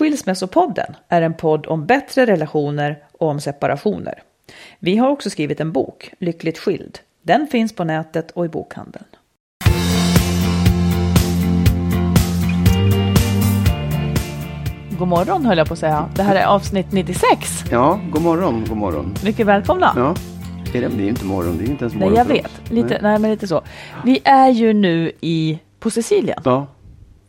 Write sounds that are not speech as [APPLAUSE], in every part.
Skilsmässopodden är en podd om bättre relationer och om separationer. Vi har också skrivit en bok, Lyckligt skild. Den finns på nätet och i bokhandeln. God morgon höll jag på att säga. Det här är avsnitt 96. Ja, god morgon, god morgon. Mycket välkomna. Ja, är det, är ju inte morgon, det är inte ens Nej, morgon jag för vet. Lite, Nej. nej, men lite så. Vi är ju nu i, på Sicilien. Ja,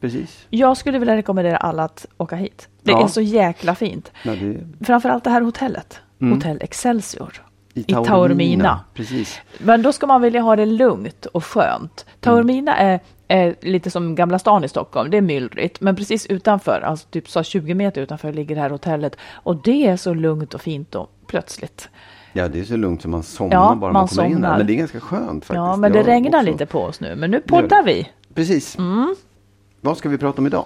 precis. Jag skulle vilja rekommendera alla att åka hit. Det Ja. är så jäkla fint. Ja, det Framförallt det här hotellet. Mm. Hotell Excelsior. I I Taormina. Precis. Men då ska man vilja ha det lugnt och skönt. Taormina är, är lite som Gamla stan i Stockholm. Det är myllrigt. Men precis utanför, alltså typ så 20 meter utanför, ligger det här hotellet. Och det är så lugnt och fint och plötsligt. Ja, det är så lugnt som man somnar Ja, bara man man kommer in somnar. där. Men det är ganska skönt faktiskt. Ja, men det Jag regnar också- lite på oss nu. Men nu poddar vi. Precis. Mm. Vad ska vi prata om idag?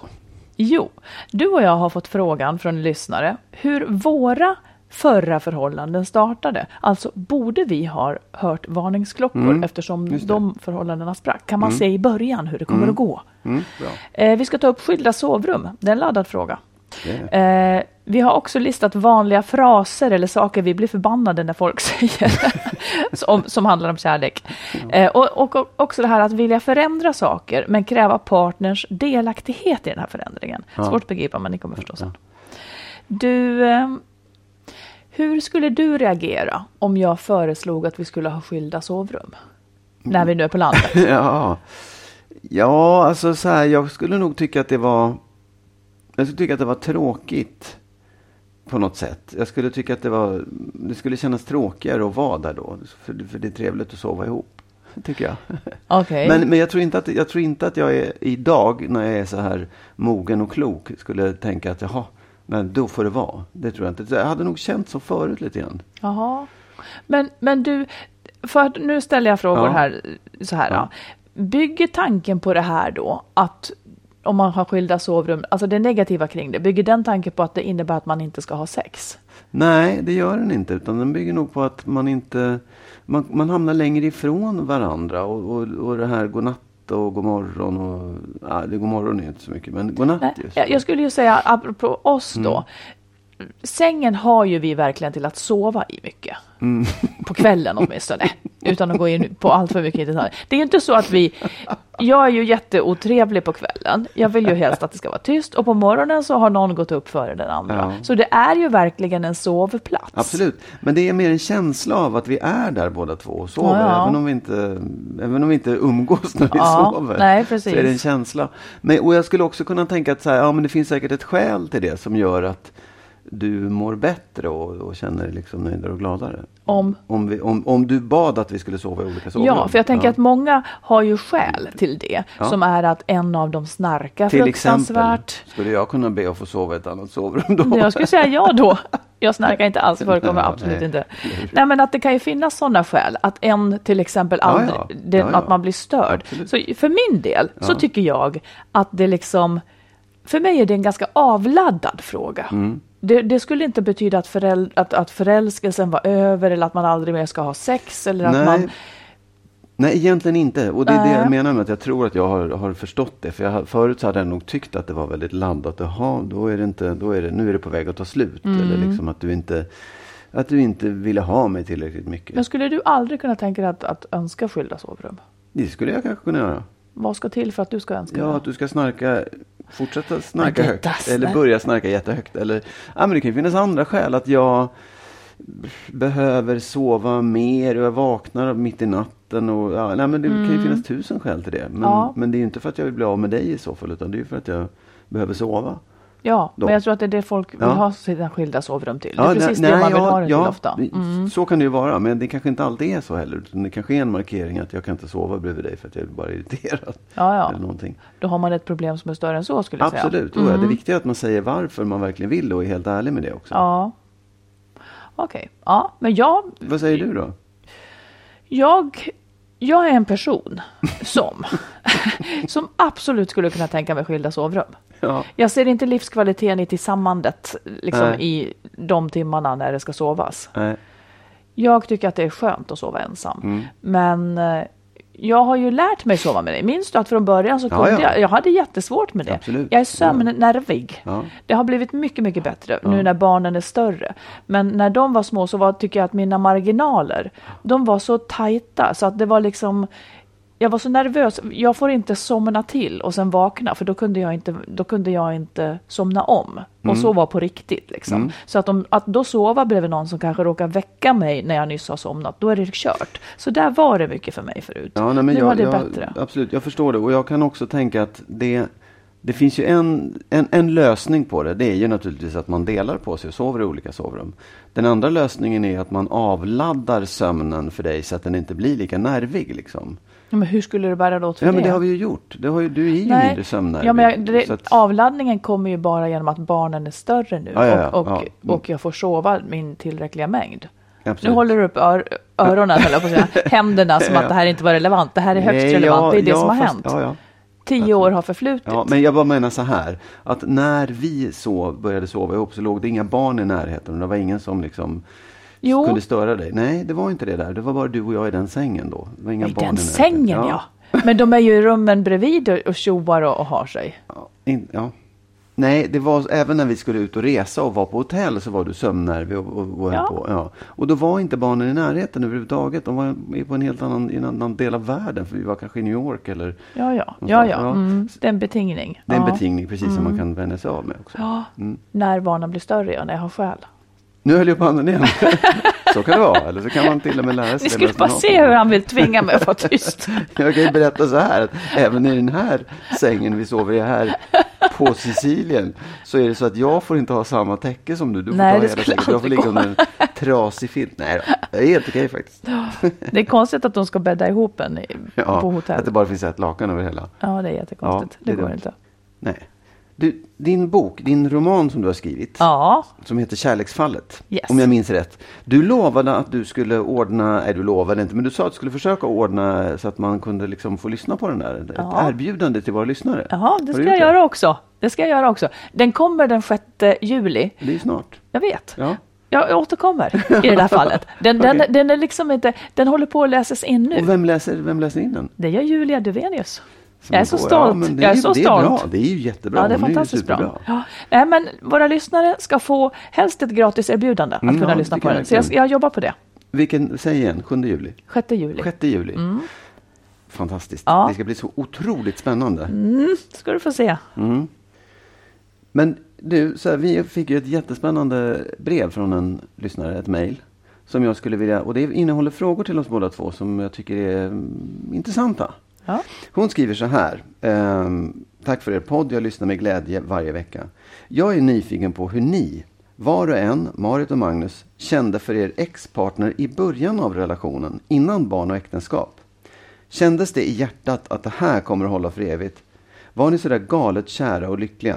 Jo, du och jag har fått frågan från lyssnare hur våra förra förhållanden startade. Alltså, borde vi ha hört varningsklockor Mm, eftersom de förhållandena sprack? Kan man se i början hur det kommer att gå? Mm. Eh, vi ska ta upp skilda sovrum. Det är en laddad fråga. Eh, vi har också listat vanliga fraser eller saker vi blir förbannade när folk [LAUGHS] säger som, som handlar om kärlek. Eh, och, och också det här att vilja förändra saker men kräva partners delaktighet i den här förändringen. Svårt att begripa men ni kommer förstå sen. Du, eh, hur skulle du reagera om jag föreslog att vi skulle ha skilda sovrum? När vi nu är på landet. [LAUGHS] ja. ja, alltså så här, jag skulle nog tycka att det var jag skulle tycka att det var tråkigt på något sätt. Jag skulle tycka att det var det skulle kännas tråkigare att vara där då. För, för det är trevligt att sova ihop, [LAUGHS] tycker jag. Okej. Men, men jag, tror inte att, jag tror inte att jag är, idag, när jag är så här mogen och klok, skulle tänka att jaha, men då får det vara. Det tror jag inte. Jag hade nog känt så förut lite grann. Jaha. Men, men du, för nu ställer jag frågor Ja. här så här. Ja. Bygger tanken på det här då att om man har skilda sovrum, alltså det negativa kring det, bygger den tanken på att det innebär att man inte ska ha sex? Nej, det gör den inte. Utan den bygger nog på att man inte... Man, man hamnar längre ifrån varandra. Och, och, och det här godnatt och god morgon och... Ja, det god morgon är inte så mycket, men godnatt Nej, just. jag, jag skulle ju säga, apropå oss då, sängen har ju vi verkligen till att sova i mycket. På kvällen åtminstone. Utan att gå in på allt för mycket i detalj. Det är ju inte så att vi... Jag är ju jätteotrevlig på kvällen. Jag vill ju helst att det ska vara tyst. Och på morgonen så har någon gått upp före den andra. Ja. Så det är ju verkligen en sovplats. Absolut. Men det är mer en känsla av att vi är där båda två och sover. Ja, ja. Även, om vi inte, även om vi inte umgås när vi sover. nej, precis. Så är det en känsla. Men, och jag skulle också kunna tänka att så här, ja, men det finns säkert ett skäl till det som gör att du mår bättre och, och känner dig liksom nöjdare och gladare. Om Om, vi, om, om du bad att vi skulle sova i olika sovrum. Ja, för jag tänker Ja. att många har ju skäl till det. Som är att en av dem snarkar Till exempel fruktansvärt. skulle jag kunna be att få sova i ett annat sovrum då? Jag skulle säga ja då. Jag snarkar inte alls, det förekommer Ja, absolut nej. inte. Nej men att det kan ju finnas sådana skäl, att en till exempel Ja, aldrig, ja. det, Ja, ja. att man blir störd. Absolut. Så för min del så tycker jag att det liksom för mig är det en ganska avladdad fråga. Mm. Det, det skulle inte betyda att, föräl, att, att förälskelsen var över eller att man aldrig mer ska ha sex eller att Nej. man... Nej, egentligen inte. Och det är det jag menar med att jag tror att jag har, har förstått det. För jag, förut så hade jag nog tyckt att det var väldigt laddat. Jaha, då är det inte, då är det, nu är det på väg att ta slut. Mm. Eller liksom att du inte, att du inte ville ha mig tillräckligt mycket. Men skulle du aldrig kunna tänka dig att, att önska skilda sovrum? Det skulle jag kanske kunna göra. Vad ska till för att du ska önska Ja, det? att du ska snarka, fortsätta snarka högt. där- Eller börja snarka jättehögt. Eller, ja, men det kan ju finnas andra skäl. Att jag behöver sova mer och jag vaknar mitt i natten. Och, ja, nej, men det kan ju finnas tusen skäl till det. Men, Mm. Ja. men det är ju inte för att jag vill bli av med dig i så fall. Utan det är ju för att jag behöver sova. Ja, Då. men jag tror att det är det folk vill Ja. ha sina skilda sovrum till. Det Ja, är precis nej, det man vill ja, ha det till ja, ofta. Mm. Så kan det ju vara, men det kanske inte alltid är så heller. Det kanske är en markering att jag kan inte sova bredvid dig för att jag är bara irriterad. Ja, ja. Eller någonting. Då har man ett problem som är större än så skulle jag säga. Absolut, mm. det viktiga är att man säger varför man verkligen vill och är helt ärlig med det också. Ja. Okej, ja, men jag, Vad säger du då? jag, jag är en person som, [LAUGHS] [LAUGHS] som absolut skulle kunna tänka mig skilda sovrum. Ja. Jag ser inte livskvaliteten i tillsammandet liksom, Nej. i de timmarna när det ska sovas. Nej. Jag tycker att det är skönt att sova ensam. Mm. Men eh, jag har ju lärt mig sova med dig. Minns du att från början så Ja, kunde ja. jag, jag hade jättesvårt med det. Absolut. Jag är sömnnervig. Ja. Det har blivit mycket, mycket bättre nu när barnen är större. Men när de var små så var, tycker jag att mina marginaler, de var så tajta så att det var liksom jag var så nervös. Jag får inte somna till och sen vakna för då kunde jag inte, då kunde jag inte somna om. Och så var på riktigt liksom. Så att, om, att då sova bredvid någon som kanske råkar väcka mig när jag nyss har somnat, då är det kört. Så där var det mycket för mig förut. Ja, nej, men nu jag, var det jag, bättre. Absolut, jag förstår det. Och jag kan också tänka att det, det finns ju en, en, en lösning på det. Det är ju naturligtvis att man delar på sig och sover i olika sovrum. Den andra lösningen är att man avladdar sömnen för dig så att den inte blir lika nervig. Liksom. Ja, Men hur skulle du bära dig åt för Ja, det? men det har vi ju gjort. Det har ju, du är ju mindre sömnnervig. Ja, men jag, det, så att- Avladdningen kommer ju bara genom att barnen är större nu Ja, ja, och, och. Mm. och jag får sova min tillräckliga mängd. Absolut. Nu håller du upp ör, öronen, jag på säga, [LAUGHS] händerna som att det här inte var relevant. Det här är högst Nej, relevant, det är det som har fast- hänt. Tio år har förflutit. Ja, men jag bara menar så här. Att när vi så började sova ihop så låg det inga barn i närheten. Det var ingen som liksom Jo. kunde störa dig. Nej, det var inte det där. Det var bara du och jag i den sängen då. Det var inga I barn den sängen ja. Men de är ju i rummen bredvid och- och tjoar och, och har sig. Ja, in, ja. Nej, det var även när vi skulle ut och resa och var på hotell så var du sömnnervig och, och, och Ja. på. Ja. Och då var inte barnen i närheten överhuvudtaget. De var på en helt annan, en annan del av världen. För vi var kanske i New York eller Ja, ja. Ja, ja. ja. Mm, det är en betingning. det är en ja. Mm. betingning precis som man kan vänja sig av med också. Ja, Mm. när barnen blir större, ja, när jag har skäl. Nu höll jag på handen igen. [LAUGHS] så kan det vara. Eller så kan man till och med lära sig Ni det skulle bara se hur han vill tvinga mig att vara tyst. [LAUGHS] Jag kan ju berätta så här att även i den här sängen vi sover i här på Sicilien så är det så att jag får inte ha samma täcke som du. Du får Nej, det hela skulle. Jag får ligga under en trasig filt. Nej det är helt okej faktiskt. Det är konstigt att de ska bädda ihop en i- Ja, på hotell. att det bara finns ett lakan över hela. Ja, det är jättekonstigt. Ja, det det går dumt. inte. Nej. Du, din bok, din roman som du har skrivit. Ja, Som heter Kärleksfallet. Yes. Om jag minns rätt. Du lovade att du skulle ordna, nej du lovade inte, men du sa att du skulle försöka ordna så att man kunde liksom få lyssna på den där. Ett Ja. erbjudande till våra lyssnare. Har det ska jag göra också. Det ska jag göra också. Den kommer den 6 juli. Det är snart. Jag vet. Ja. Jag återkommer i det här [LAUGHS] fallet. Den, den, Okej. den är liksom inte, den håller på att läsas in nu. Och vem läser, vem läser in den? Det gör Julia Duvenius. Jag är så går- stolt. men det jag är så det stolt. Är bra. Det är ju jättebra. Ja, det är fantastiskt bra. superbra. Ja. Nej, men våra lyssnare ska få helst ett gratis erbjudande att Mm, kunna ja, lyssna på den. Så jag, jag jobbar på det. Vilken, säg igen, 7 juli? 6 juli. 6 juli. Fantastiskt. Ja. Det ska bli så otroligt spännande. ska du få se. Men du, så här, vi fick ju ett jättespännande brev från en lyssnare, ett mejl. Som jag skulle vilja, och det innehåller frågor till oss båda två som jag tycker är mm, intressanta. Ja. Hon skriver så här. ehm, Tack för er podd, jag lyssnar med glädje varje vecka. Jag är nyfiken på hur ni, var och en, Marit och Magnus, kände för er ex-partner i början av relationen, innan barn och äktenskap. Kändes det i hjärtat att det här kommer att hålla för evigt? Var ni sådär galet kära och lyckliga?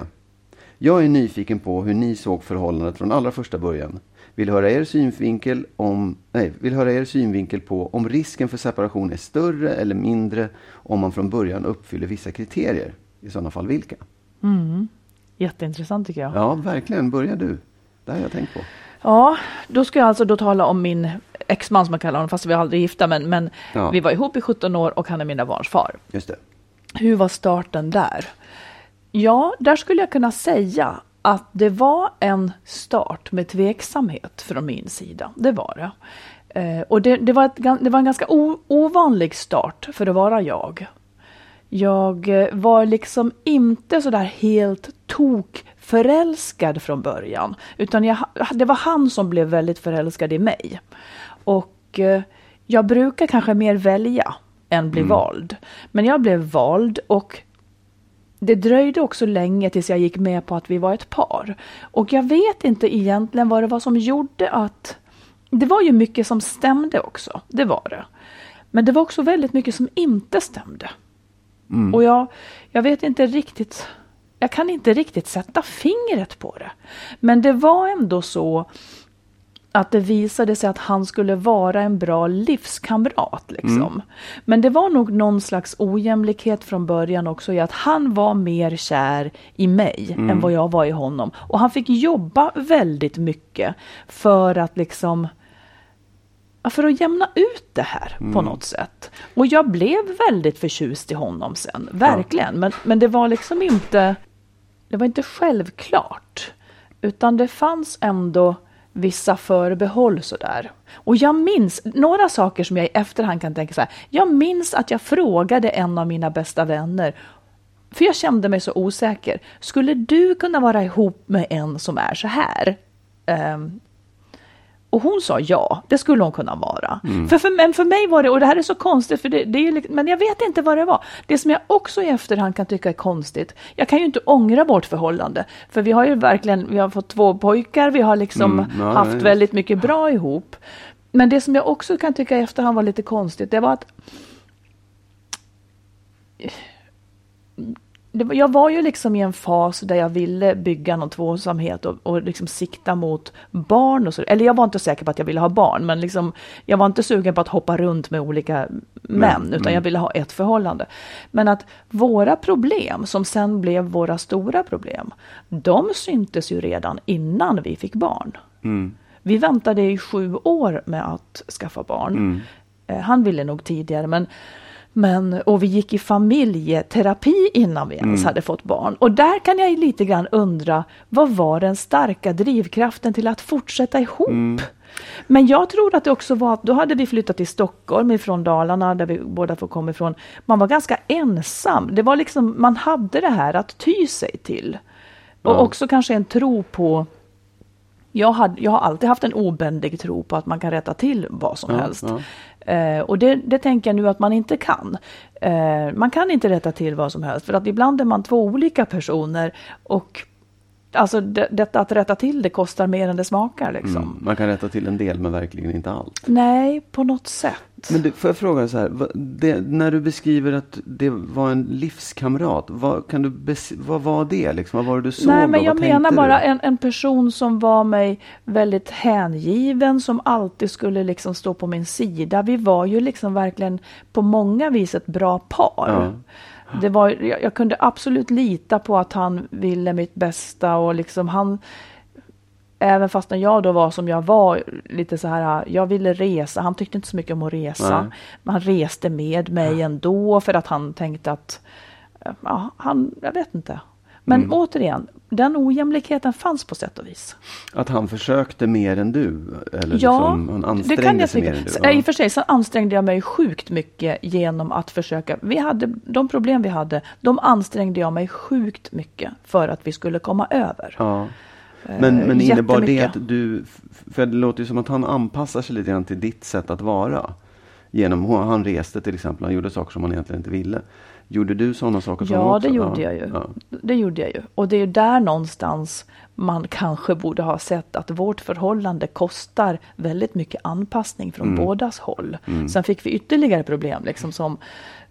Jag är nyfiken på hur ni såg förhållandet från allra första början. Vill höra er synvinkel, om, nej, vill höra er synvinkel på om risken för separation är större eller mindre om man från början uppfyller vissa kriterier. I sådana fall vilka? Jätteintressant tycker jag. Ja, verkligen. Börja du. Det har jag tänkt på. Ja, då ska jag alltså då tala om min exman som jag kallar honom, fast vi är aldrig gifta, men, men Ja. vi var ihop i 17 år och han är mina barns far. Just det. Hur var starten där? Ja, där skulle jag kunna säga att det var en start med tveksamhet från min sida. Det var det. Eh, och det, det, var ett, det var en ganska o, ovanlig start för att vara jag. Jag eh, var liksom inte så där helt tok förälskad från början, utan jag, det var han som blev väldigt förälskad i mig. Och eh, jag brukar kanske mer välja än bli vald. Men jag blev vald och det dröjde också länge tills jag gick med på att vi var ett par. Och jag vet inte egentligen vad det var som gjorde att... Det var ju mycket som stämde också, det var det. Men det var också väldigt mycket som inte stämde. Och jag, jag vet inte riktigt... Jag kan inte riktigt sätta fingret på det. Men det var ändå så att det visade sig att han skulle vara en bra livskamrat. Liksom. Men det var nog någon slags ojämlikhet från början också i att han var mer kär i mig än vad jag var i honom. Och han fick jobba väldigt mycket för att liksom ja, för att jämna ut det här på något sätt. Och jag blev väldigt förtjust i honom sen, verkligen. Men, men det var liksom inte, det var inte självklart. Utan det fanns ändå vissa förbehåll sådär. Och jag minns några saker som jag i efterhand kan tänka så här. Jag minns att jag frågade en av mina bästa vänner för jag kände mig så osäker. Skulle du kunna vara ihop med en som är så här? Um, och hon sa ja, det skulle hon kunna vara. För, för, men för mig var det, och det här är så konstigt, för det, det är liksom- men jag vet inte vad det var. Det som jag också i efterhand kan tycka är konstigt, jag kan ju inte ångra vårt förhållande. För vi har ju verkligen, vi har fått två pojkar, vi har liksom Mm, ja, haft just. väldigt mycket bra ihop. Men det som jag också kan tycka i efterhand var lite konstigt, det var att det jag var ju liksom i en fas där jag ville bygga någon tvåsamhet och, och liksom sikta mot barn och så. Eller jag var inte säker på att jag ville ha barn, men liksom, jag var inte sugen på att hoppa runt med olika män, utan jag ville ha ett förhållande. Men att våra problem, som sen blev våra stora problem, de syntes ju redan innan vi fick barn. Vi väntade i sju år med att skaffa barn. Eh, Han ville nog tidigare, men men, och vi gick i familjeterapi innan vi ens hade fått barn. Och där kan jag lite grann undra, vad var den starka drivkraften till att fortsätta ihop? Men jag tror att det också var att då hade vi flyttat till Stockholm ifrån Dalarna, där vi båda får komma ifrån. Man var ganska ensam. Det var liksom, man hade det här att ty sig till. Och också kanske en tro på jag, hade, jag har alltid haft en obändig tro på att man kan rätta till vad som helst. Eh, och det, det tänker jag nu att man inte kan. Eh, man kan inte rätta till vad som helst, för att ibland är man två olika personer. Och alltså det, detta att rätta till det kostar mer än det smakar. Liksom. Mm. Man kan rätta till en del men verkligen inte allt. Nej, på något sätt. Men du, får jag fråga så här, det, när du beskriver att det var en livskamrat, vad, kan du vad var det liksom? Vad var det du såg? Nej, då? men jag Vad menar bara en, en person som var mig väldigt hängiven, som alltid skulle liksom stå på min sida. Vi var ju liksom verkligen på många vis ett bra par. Det var, jag, jag kunde absolut lita på att han ville mitt bästa och liksom han Även fast när jag då var som jag var, lite så här, jag ville resa, han tyckte inte så mycket om att resa. Nej. Men han reste med mig ändå för att han tänkte att, ja, han, jag vet inte. Men Mm. återigen, den ojämlikheten fanns på sätt och vis. Att han försökte mer än du? Eller Ja, liksom, han det ansträngde kan jag sig mer än du? Ja. I och för sig så ansträngde jag mig sjukt mycket genom att försöka. Vi hade, de problem vi hade, de ansträngde jag mig sjukt mycket för att vi skulle komma över. Ja. Men, men innebar det att du, för det låter ju som att han anpassar sig lite grann till ditt sätt att vara. Genom, han reste till exempel, han gjorde saker som han egentligen inte ville. Gjorde du sådana saker som Ja, också? det gjorde jag ju. Ja. Det gjorde jag ju. Och det är ju där någonstans man kanske borde ha sett att vårt förhållande kostar väldigt mycket anpassning från Mm. bådas håll. Sen fick vi ytterligare problem liksom som,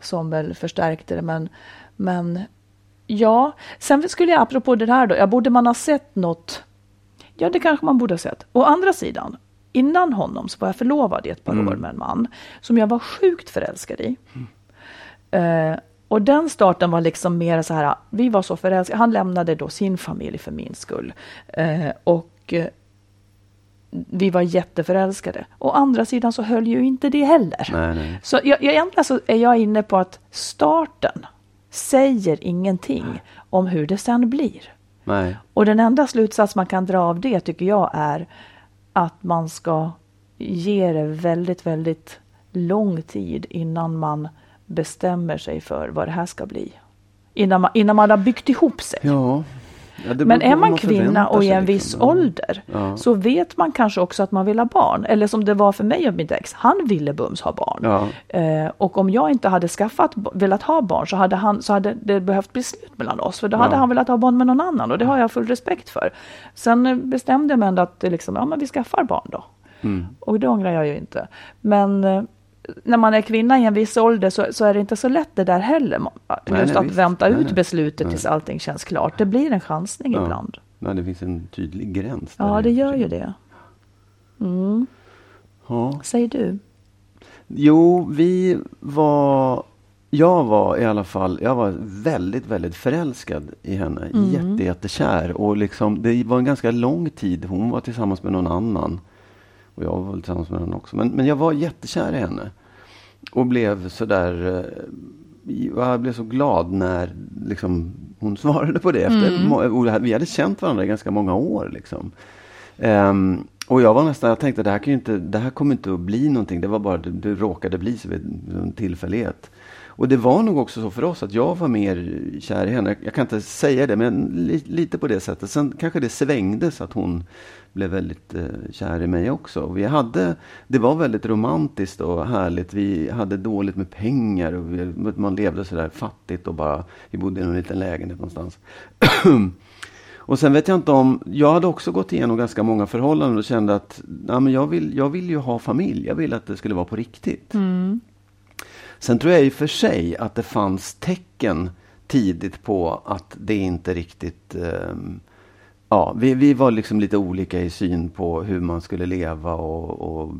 som väl förstärkte det. Men, men ja, sen skulle jag apropå det här då, ja, borde man ha sett något? Ja, det kanske man borde ha sett. Å andra sidan, innan honom så var jag förlovad i ett par Mm. år med en man som jag var sjukt förälskad i. Eh, Och den starten var liksom mer så här, vi var så förälskade. Han lämnade då sin familj för min skull. Eh, och eh, vi var jätteförälskade. Å andra sidan så höll ju inte det heller. Nej, nej. Så jag, jag, egentligen så är jag inne på att starten säger ingenting om hur det sen blir. Nej. Och den enda slutsats man kan dra av det tycker jag är att man ska ge det väldigt, väldigt lång tid innan man bestämmer sig för vad det här ska bli. Innan man, innan man har byggt ihop sig. Ja. Ja, Men är vad man kvinna och i en liksom. viss Ja. ålder Ja. så vet man kanske också att man vill ha barn. Eller som det var för mig och mitt ex, han ville bums ha barn. Ja. Eh, och om jag inte hade skaffat, velat ha barn så hade, han, så hade det behövt bli slut mellan oss. För då hade han velat ha barn med någon annan och det har jag full respekt för. Sen bestämde jag mig ändå att liksom, ja, men vi skaffar barn då. Mm. Och det ångrar jag ju inte. Men eh, när man är kvinna i en viss ålder så, så är det inte så lätt det där heller. Just nej, att visst. vänta Nej, ut beslutet Nej. tills allting känns klart. Det blir en chansning Ja. ibland. Nej, det finns en tydlig gräns. där Ja, det gör ju det. Mm. Ja. Säger du? Jo, vi var... Jag var i alla fall, jag var väldigt, väldigt förälskad i henne. Mm. Jätte, jättekär. Och liksom, det var en ganska lång tid. Hon var tillsammans med någon annan. Och jag var väl tillsammans med någon också. Men, men jag var jättekär i henne. Och blev sådär... eh, Jag blev så glad när liksom, hon svarade på det. Efter, och Vi hade känt varandra i ganska många år. Liksom. Ehm, och jag var nästan, jag tänkte det här, kan inte, det här kommer inte att bli någonting. Det var bara, det, det råkade bli så vid en tillfällighet. Och det var nog också så för oss att jag var mer kär i henne. Jag kan inte säga det, men li, lite på det sättet. Sen kanske det svängde så att hon blev väldigt eh, kär i mig också. Vi hade, det var väldigt romantiskt och härligt. Vi hade dåligt med pengar och vi, man levde sådär fattigt och bara, vi bodde i en liten lägenhet någonstans. [CLEARS THROAT] Och sen vet jag inte om, jag hade också gått igenom ganska många förhållanden och kände att ja, men jag, vill, jag vill ju ha familj, jag vill att det skulle vara på riktigt. Mm. Sen tror jag i och för sig att det fanns tecken tidigt på att det inte riktigt Eh, Ja, vi, vi var liksom lite olika i syn på hur man skulle leva och, och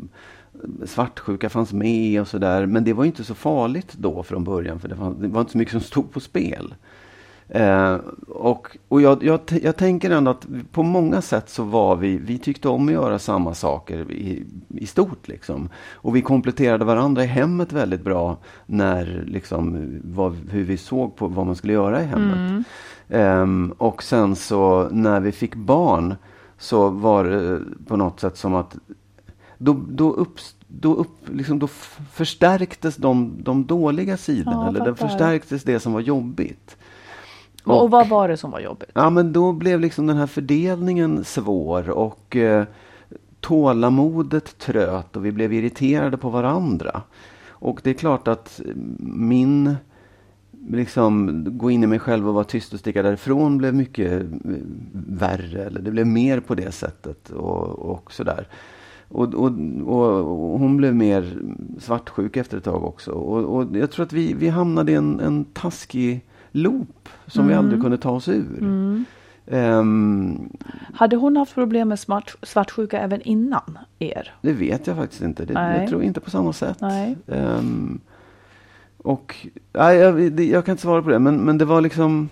svartsjuka fanns med och sådär. Men det var inte så farligt då från början för det, fanns, det var inte så mycket som stod på spel. Eh, och och jag, jag, jag tänker ändå att på många sätt så var vi, vi tyckte om att göra samma saker i, i stort liksom. Och vi kompletterade varandra i hemmet väldigt bra när liksom vad, hur vi såg på vad man skulle göra i hemmet. Ehm, och sen så när vi fick barn så var det på något sätt som att då, då, upps, då, upp, liksom, då förstärktes de, de dåliga sidorna. Ja, eller det förstärktes det som var jobbigt. Och, och vad var det som var jobbigt? Ja, men då blev liksom den här fördelningen svår och eh, tålamodet tröt och vi blev irriterade på varandra. Och det är klart att min liksom gå in i mig själv och vara tyst och sticka därifrån blev mycket eh, värre. Eller det blev mer på det sättet och, och sådär. Och, och, och, hon blev mer svartsjuk efter ett tag också. Och, och jag tror att vi, vi hamnade i en, en taskig loop som vi aldrig kunde ta oss ur. Ehm, Hade hon haft problem med smart, svartsjuka även innan er? det vet jag faktiskt inte. Det, jag tror inte på samma sätt. Nej. Ehm, och nej, jag, det, jag kan inte svara på det, men, men det var liksom...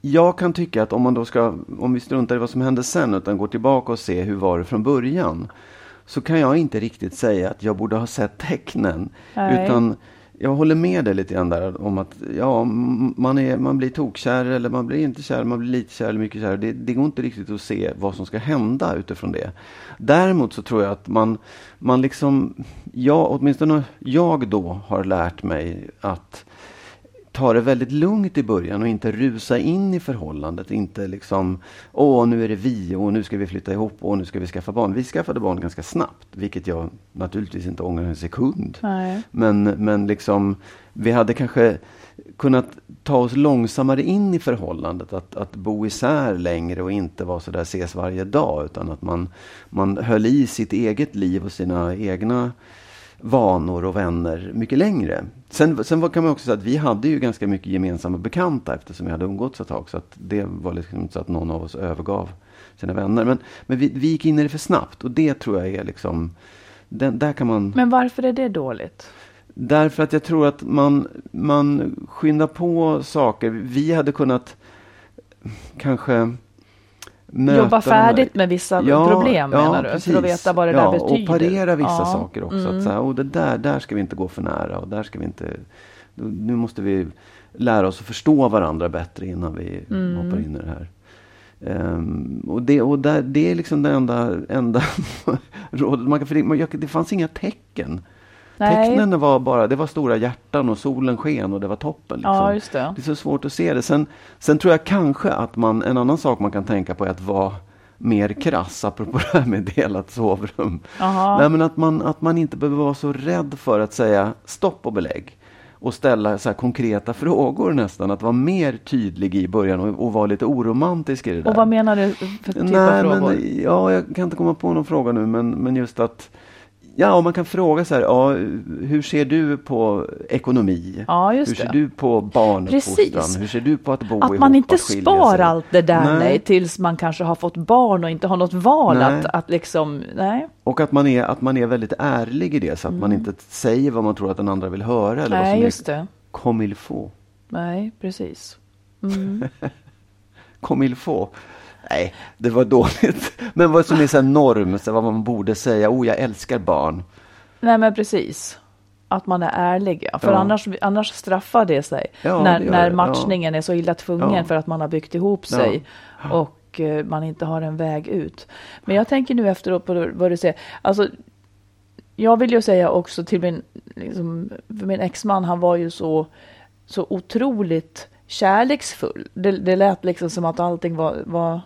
Jag kan tycka att om man då ska, om vi struntar i vad som hände sen, utan går tillbaka och ser hur var det från början, så kan jag inte riktigt säga att jag borde ha sett tecknen. Nej. Utan jag håller med dig lite grann där om att ja, man, är, man blir tokkär eller man blir inte kär, man blir lite kär eller mycket kär. Det, det går inte riktigt att se vad som ska hända utifrån det. Däremot så tror jag att man, man liksom, ja, åtminstone jag då har lärt mig att ta det väldigt lugnt i början och inte rusa in i förhållandet. Inte liksom, åh nu är det vi och nu ska vi flytta ihop och nu ska vi skaffa barn. Vi skaffade barn ganska snabbt, vilket jag naturligtvis inte ångrar en sekund. Nej. Men, men liksom, vi hade kanske kunnat ta oss långsammare in i förhållandet. Att, att bo isär längre och inte vara så där ses varje dag. Utan att man, man höll i sitt eget liv och sina egna vanor och vänner mycket längre. Sen, sen kan man också säga att vi hade ju ganska mycket gemensamma bekanta eftersom vi hade umgåtts ett tag. Så att det var liksom inte så att någon av oss övergav sina vänner. Men, men vi, vi gick in i det för snabbt och det tror jag är liksom, den, där kan man... Men varför är det dåligt? Därför att jag tror att man, man skyndar på saker. Vi hade kunnat kanske möta Jobba färdigt med vissa problem menar du? För att veta vad det ja, där betyder? och parera vissa Ja. saker också. Att så här, och det där, där ska vi inte gå för nära och där ska vi inte... Nu måste vi lära oss att förstå varandra bättre innan vi Mm. hoppar in i det här. Ehm, och det, och där, det är liksom det enda, enda [LAUGHS] rådet man kan... För det, man- jag- det fanns inga tecken. Nej. Tecknen var bara, det var stora hjärtan och solen sken och det var toppen. Liksom. Ja, just det. Det är så svårt att se det. Sen, sen tror jag kanske att man, en annan sak man kan tänka på är att vara mer krass, apropå [LAUGHS] det här med delat sovrum. Nej, men att, man, att man inte behöver vara så rädd för att säga stopp och belägg och ställa så konkreta frågor nästan. Att vara mer tydlig i början och, och vara lite oromantisk i det där. Och vad menar du för typ Nej, av frågor? men, ja, jag kan inte komma på någon fråga nu, men, men just att Ja, man kan fråga så här, ja, hur ser du på ekonomi? Ja, just hur ser det. du på barnuppfostran? Hur ser du på att bo Att ihop? man inte att spar sig? allt det där Nej. nej. tills man kanske har fått barn och inte har något val Nej. att, att liksom, nej. Och att man, är, att man är väldigt ärlig i det, så att man inte säger vad man tror att den andra vill höra. Eller vad Mm. Nej, som just är det. comme il faut. Nej, precis. Comme il faut. Nej, det var dåligt. [LAUGHS] Men vad som är så norm, så vad man borde säga. Oh, jag älskar barn. Nej, men precis. Att man är ärlig, ja. För Ja. annars, annars straffar det sig. Ja, när det när det, matchningen är så illa tvungen Ja. för att man har byggt ihop Ja. sig. Och eh, man inte har en väg ut. Men jag tänker nu efteråt på vad du säger. Alltså, jag vill ju säga också till min, liksom, min exman, han var ju så, så otroligt kärleksfull. Det, det lät liksom som att allting var, var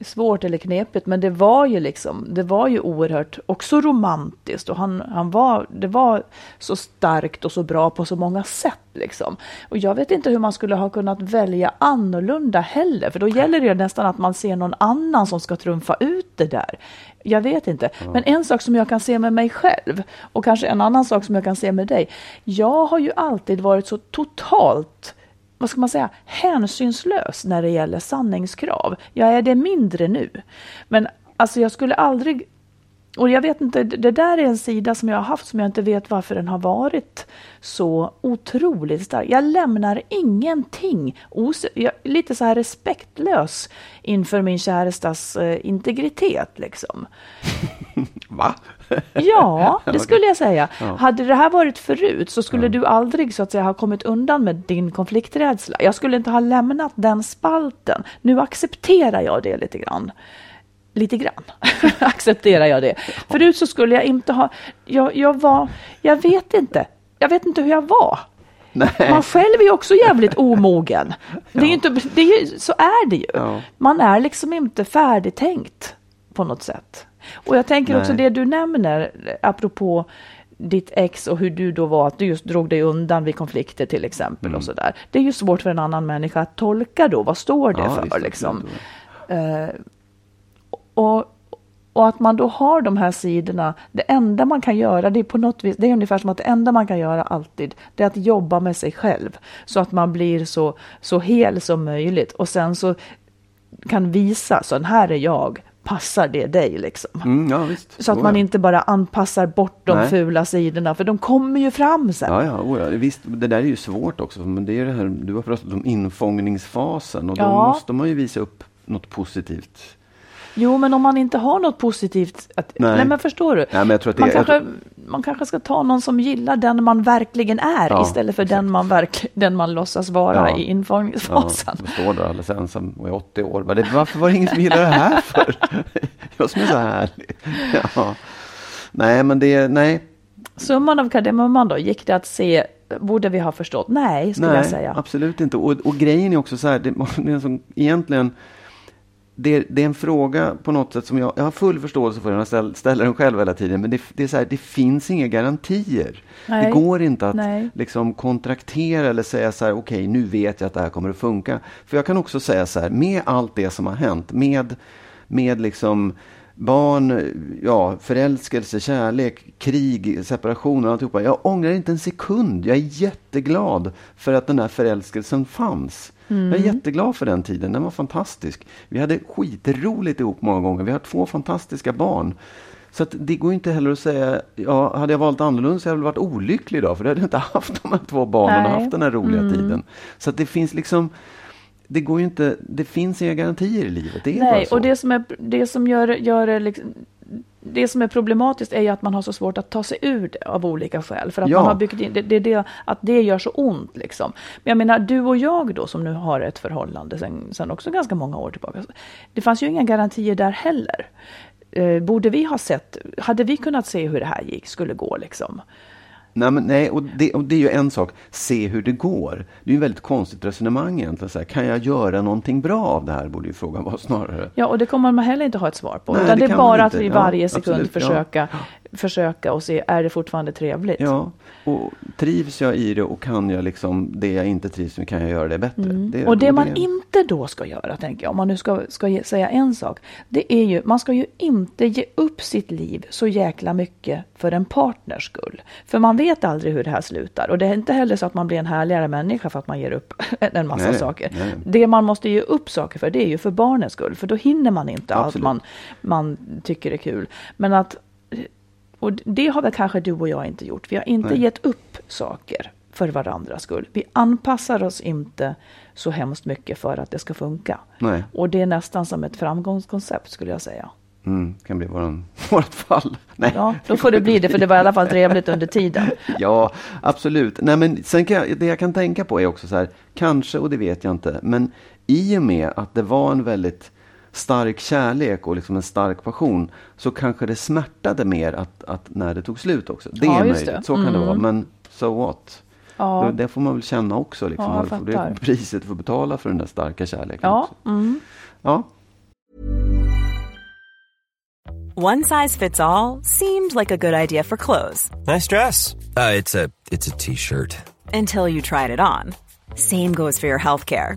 svårt eller knepigt, men det var ju liksom, det var ju oerhört också romantiskt och han, han var, det var så starkt och så bra på så många sätt liksom. Och jag vet inte hur man skulle ha kunnat välja annorlunda heller, för då gäller det ju nästan att man ser någon annan som ska trumfa ut det där. Jag vet inte, men en sak som jag kan se med mig själv och kanske en annan sak som jag kan se med dig. Jag har ju alltid varit så totalt vad ska man säga, hänsynslös när det gäller sanningskrav. Jag är det mindre nu. Men alltså jag skulle aldrig, och jag vet inte, det där är en sida som jag har haft som jag inte vet varför den har varit så otroligt stark. Jag lämnar ingenting, os- jag, är lite så här respektlös inför min kärestas eh, integritet liksom. Va? Ja, [LAUGHS] det skulle jag säga. Ja. Hade det här varit förut så skulle du aldrig så att säga ha kommit undan med din konflikträdsla. Jag skulle inte ha lämnat den spalten. Nu accepterar jag det lite grann. Lite grann [LAUGHS] accepterar jag det. Förut så skulle jag inte ha, jag, jag var, jag vet inte, jag vet inte hur jag var. Man själv är också jävligt omogen. [LAUGHS] Det är inte, det är så är det ju. Ja. Man är liksom inte färdigtänkt på något sätt. Och jag tänker också Nej. det du nämner, apropå ditt ex och hur du då var, att du just drog dig undan vid konflikter till exempel Mm. och sådär. Det är ju svårt för en annan människa att tolka då, vad står det Ja, för visst, liksom? Eh, och, och att man då har de här sidorna, det enda man kan göra, det är på något vis, det är ungefär som att det enda man kan göra alltid, det är att jobba med sig själv. Så att man blir så, så hel som möjligt och sen så kan visa, så här är jag, passar det dig liksom? Mm, ja. Så att Oh, man ja. inte bara anpassar bort de Nej. fula sidorna, för de kommer ju fram sen. Ja, ja, oh, ja, visst. Det där är ju svårt också. Men det är det här, du har pratat om infångningsfasen och då måste man ju visa upp något positivt. Jo, men om man inte har något positivt, att, nej. Nej. men förstår du? Nej, men jag tror att det man, kanske, man kanske ska ta någon som gillar den man verkligen är Ja, istället för den man, verk, den man låtsas vara Ja. i Ja, infångningsfasen. jag står där alldeles ensam och är 80 år. Det- Varför var det ingen som gillade det här för? [LAUGHS] Jag som är så härlig. Ja. Nej, men det, nej. Summan av kardemumman då, gick det att se, borde vi ha förstått? Nej, skulle Nej, jag säga. absolut inte. Och, och grejen är också så här, det, [LAUGHS] det är som, egentligen, det, det är en fråga på något sätt som jag, jag har full förståelse för, jag ställer, ställer den själv hela tiden, men det, det är så här, det finns inga garantier. Nej. Det går inte att Nej. liksom kontraktera eller säga så här, okej, nu vet jag att det här kommer att funka. För jag kan också säga så här, med allt det som har hänt, med, med liksom barn, ja, förälskelse, kärlek, krig, separation och alltihopa. Jag ångrar inte en sekund. Jag är jätteglad för att den där förälskelsen fanns. Jag är jätteglad för den tiden. Den var fantastisk. Vi hade skitroligt ihop många gånger. Vi har två fantastiska barn. Så att det går inte heller att säga, ja, hade jag valt annorlunda så hade jag väl varit olycklig idag, för då hade jag inte [LAUGHS] haft de här två barnen och Nej. haft den här roliga Mm. tiden. Så att det finns liksom, det går ju inte, det finns inga garantier i livet. Det är Nej, bara så. och det som, är, det som gör, gör det liksom, det som är problematiskt är ju att man har så svårt att ta sig ur det av olika skäl. För att Ja. man har byggt in, det, det, det, att det gör så ont liksom. Men jag menar, du och jag då som nu har ett förhållande sen, sen också ganska många år tillbaka. Det fanns ju inga garantier där heller. Eh, borde vi ha sett, hade vi kunnat se hur det här gick, skulle gå liksom? Nej, men, nej och, det, och det är ju en sak, se hur det går. Det är ju ett väldigt konstigt resonemang egentligen. Så här, kan jag göra någonting bra av det här? Borde ju frågan vara snarare. Ja, och det kommer man heller inte ha ett svar på. Nej, utan det det är bara att i Ja, varje sekund absolut, ja. Försöka, och se, är det fortfarande trevligt? Ja, och trivs jag i det och kan jag liksom det jag inte trivs med, kan jag göra det bättre? Det, Och det man inte då ska göra, tänker jag, om man nu ska, ska säga en sak, det är ju, man ska ju inte ge upp sitt liv så jäkla mycket för en partners skull. För man vet aldrig hur det här slutar. Och det är inte heller så att man blir en härligare människa för att man ger upp [LAUGHS] en massa Nej, saker. nej. Det man måste ge upp saker för, det är ju för barnens skull. För då hinner man inte allt Absolut. man, man tycker är kul. Men att, och det har väl kanske du och jag inte gjort. Vi har inte Nej. gett upp saker för varandras skull. Vi anpassar oss inte så hemskt mycket för att det ska funka. Nej, Och det är nästan som ett framgångskoncept skulle jag säga. mm, kan bli våran, [LAUGHS] vårat fall. Nej. Ja, då får det bli det, för det var i alla fall trevligt under tiden. [LAUGHS] Ja, absolut. Nej, men sen kan jag, det jag kan tänka på är också så här, kanske, och det vet jag inte, men i och med att det var en väldigt stark kärlek och liksom en stark passion, så kanske det smärtade mer att, att när det tog slut också. Det Ja, är möjligt, det. så kan det Mm. vara, men so what? Ja. Det, det får man väl känna också. Liksom. Ja, det är priset du får betala för den där starka kärleken. Ja, mm. ja. One size fits all seemed like a good idea for clothes Nice dress. Uh, it's a it's a t-shirt. until you tried it on. Same goes for your healthcare.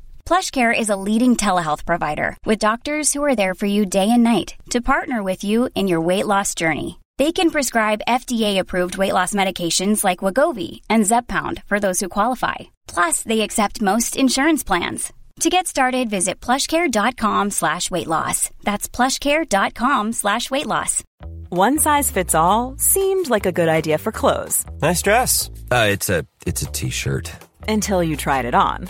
PlushCare is a leading telehealth provider with doctors who are there for you day and night to partner with you in your weight loss journey. They can prescribe FDA-approved weight loss medications like Wagovi and Zepbound for those who qualify. Plus, they accept most insurance plans. To get started, visit plushcare.com slash weight loss. That's plushcare.com slash weight loss. One size fits all seemed like a good idea for clothes Nice dress. Uh, it's a it's a t-shirt. until you tried it on.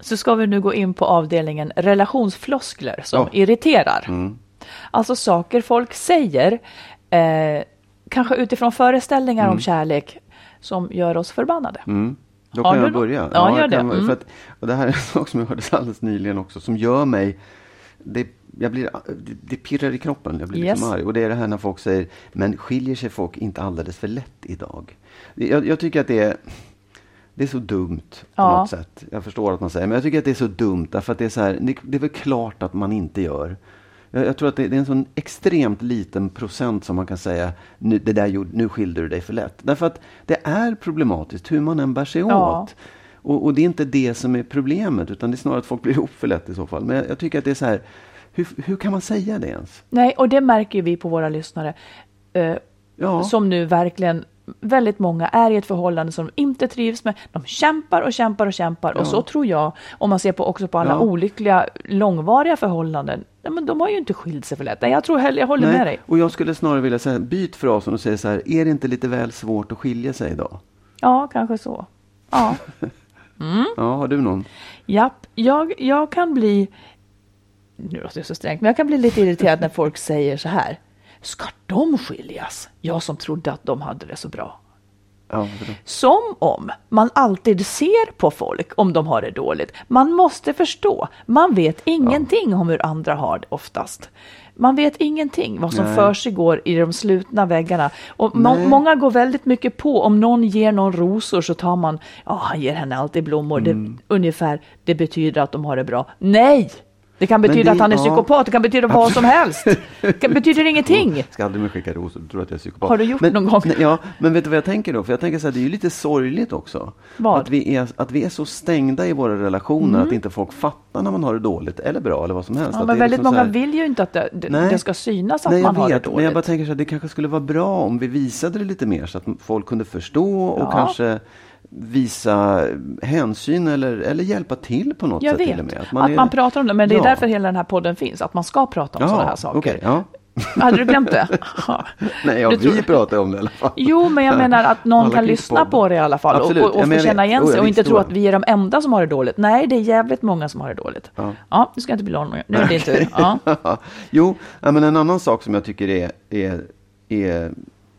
så ska vi nu gå in på avdelningen relationsfloskler som Ja. irriterar. Alltså saker folk säger, eh, kanske utifrån föreställningar om kärlek, som gör oss förbannade. Mm. Då Har kan du jag börja. Ja, gör jag det. kan- Mm. För att, och det här är en [LAUGHS] sak som jag hörde alldeles nyligen också, som gör mig... Det, jag blir, det, det pirrar i kroppen, jag blir liksom Yes. arg. Och det är det här när folk säger, men skiljer sig folk inte alldeles för lätt idag? Jag, jag tycker att det är... Det är så dumt på Ja. något sätt. Jag förstår att man säger, men jag tycker att det är så dumt därför att det är så här, det, det är väl klart att man inte gör. Jag, jag tror att det, det är en sån extremt liten procent som man kan säga, nu, det där gjorde, nu skilde du dig för lätt. Därför att det är problematiskt hur man än bär sig Ja. åt. Och, och det är inte det som är problemet, utan det är snarare att folk blir ihop för lätt i så fall. Men jag, jag tycker att det är så här, hur, hur kan man säga det ens? Nej, och det märker vi på våra lyssnare. Eh, Ja. Som nu verkligen, väldigt många är i ett förhållande som de inte trivs med. De kämpar och kämpar och kämpar. Och så tror jag, om man ser på också på alla Ja. olyckliga, långvariga förhållanden. Nej, men de har ju inte skilt sig för lätt. Nej, jag tror heller, jag håller med dig. Och jag skulle snarare vilja säga, byt frasen och säga så här, är det inte lite väl svårt att skilja sig idag? Ja, kanske så. Ja, [LAUGHS] Ja, har du någon? japp. Jag, jag kan bli, nu låter jag så strängt, men jag kan bli lite irriterad när folk säger så här. Ska de skiljas? Jag som trodde att de hade det så bra. Ja? Som om man alltid ser på folk om de har det dåligt. Man måste förstå. Man vet ingenting om hur andra har det oftast. Man vet ingenting vad som Nej. för sig går i de slutna väggarna. Och må- många går väldigt mycket på. Om någon ger någon rosor så tar man, ja han ger henne alltid blommor. Mm. Det, ungefär, det betyder att de har det bra. Nej! Det kan betyda det- att han är ja. psykopat, det kan betyda vad som helst. Det betyder ingenting. Ska aldrig mer skicka rosor, du tror att jag är psykopat. Har du gjort men, någon gång? Ja, men vet du vad jag tänker då? För jag tänker så här, det är ju lite sorgligt också. Vad? Att vi, är, att vi är så stängda i våra relationer Mm. att inte folk fattar när man har det dåligt eller bra eller vad som helst. Ja, Att men väldigt liksom många här- vill ju inte att det, Nej. det ska synas att Nej, man jag har det vet, dåligt. men jag bara tänker så här, det kanske skulle vara bra om vi visade det lite mer så att folk kunde förstå och Ja. kanske visa hänsyn eller, eller hjälpa till på något Jag sätt vet och med. att man, är- pratar om det, men det är Ja. därför hela den här podden finns, att man ska prata om Ja, sådana här saker. okej, ja. [LAUGHS] Hade du glömt det? [LAUGHS] Nej, ja, vi pratar om det i alla fall. Jo, men jag menar att någon Alla kan lyssna på- på det i alla fall Absolut. och, och, och få jag känna vet. igen sig jag och inte tro att vi är de enda som har det dåligt. Nej, det är jävligt många som har det dåligt. Ja. Ja, nu ska jag inte bli lång. Nu är det din [LAUGHS] tur. Ja. jo, men en annan sak som jag tycker är, är, är